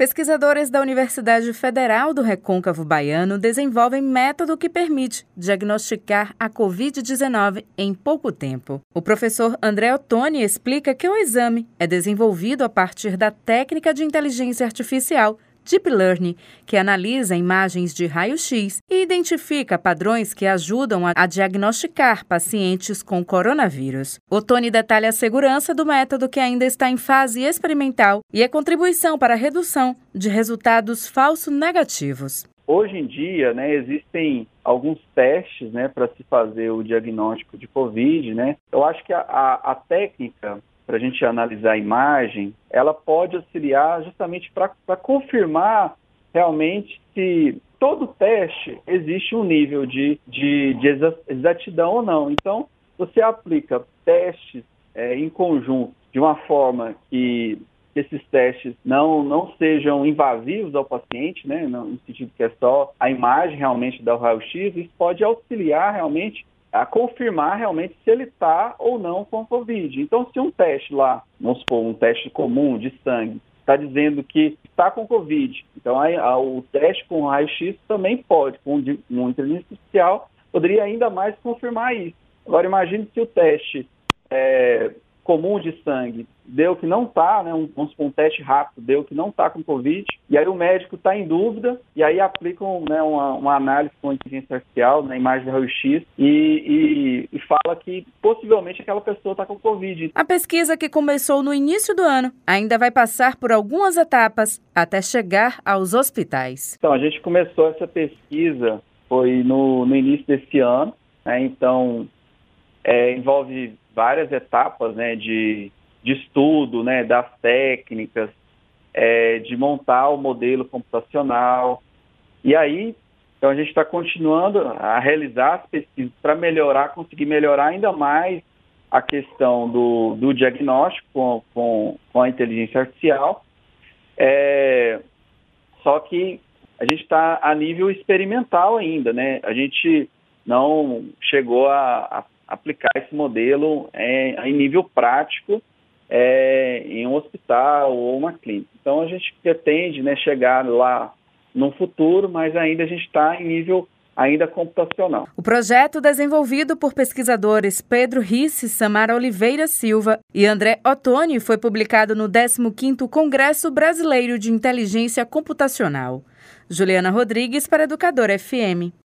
Pesquisadores da Universidade Federal do Recôncavo Baiano desenvolvem método que permite diagnosticar a Covid-19 em pouco tempo. O professor André Ottoni explica que o exame é desenvolvido a partir da técnica de inteligência artificial Deep Learning, que analisa imagens de raio-x e identifica padrões que ajudam a, diagnosticar pacientes com coronavírus. O Tony detalha a segurança do método que ainda está em fase experimental e a contribuição para a redução de resultados falso negativos. Hoje em dia, né, existem alguns testes né, para se fazer o diagnóstico de Covid. Né? Eu acho que a, a, a técnica para a gente analisar a imagem, ela pode auxiliar justamente para confirmar realmente se todo teste existe um nível de, de, de exatidão ou não. Então, você aplica testes é, em conjunto de uma forma que esses testes não, não sejam invasivos ao paciente, né, no sentido que é só a imagem realmente da raio-x, isso pode auxiliar realmente a confirmar realmente se ele está ou não com Covid. Então, se um teste lá, vamos supor, um teste comum de sangue, está dizendo que está com Covid, então o teste com raio-x também pode, com um inteligência artificial, poderia ainda mais confirmar isso. Agora, imagine se o teste é, comum de sangue deu que não está, né, um, um teste rápido deu que não está com Covid, e aí o médico está em dúvida, e aí aplicam né, uma, uma, análise com inteligência artificial na imagem do raio-x e, e, e, fala que possivelmente aquela pessoa está com Covid. A pesquisa que começou no início do ano ainda vai passar por algumas etapas até chegar aos hospitais. Então, a gente começou essa pesquisa, foi no, no início desse ano, né, então é, envolve várias etapas né, de, de estudo né, das técnicas, é, de montar o modelo computacional. E aí, então a gente está continuando a realizar as pesquisas para melhorar, conseguir melhorar ainda mais a questão do, do diagnóstico com, com, com, a inteligência artificial. É, só que a gente está a nível experimental ainda, né? A gente não chegou a, a aplicar esse modelo é, em nível prático é, em um hospital ou uma clínica. Então a gente pretende né, chegar lá no futuro, mas ainda a gente está em nível ainda computacional. O projeto desenvolvido por pesquisadores Pedro Risse, Samara Oliveira Silva e André Ottoni foi publicado no 15º Congresso Brasileiro de Inteligência Computacional. Juliana Rodrigues para Educador FM.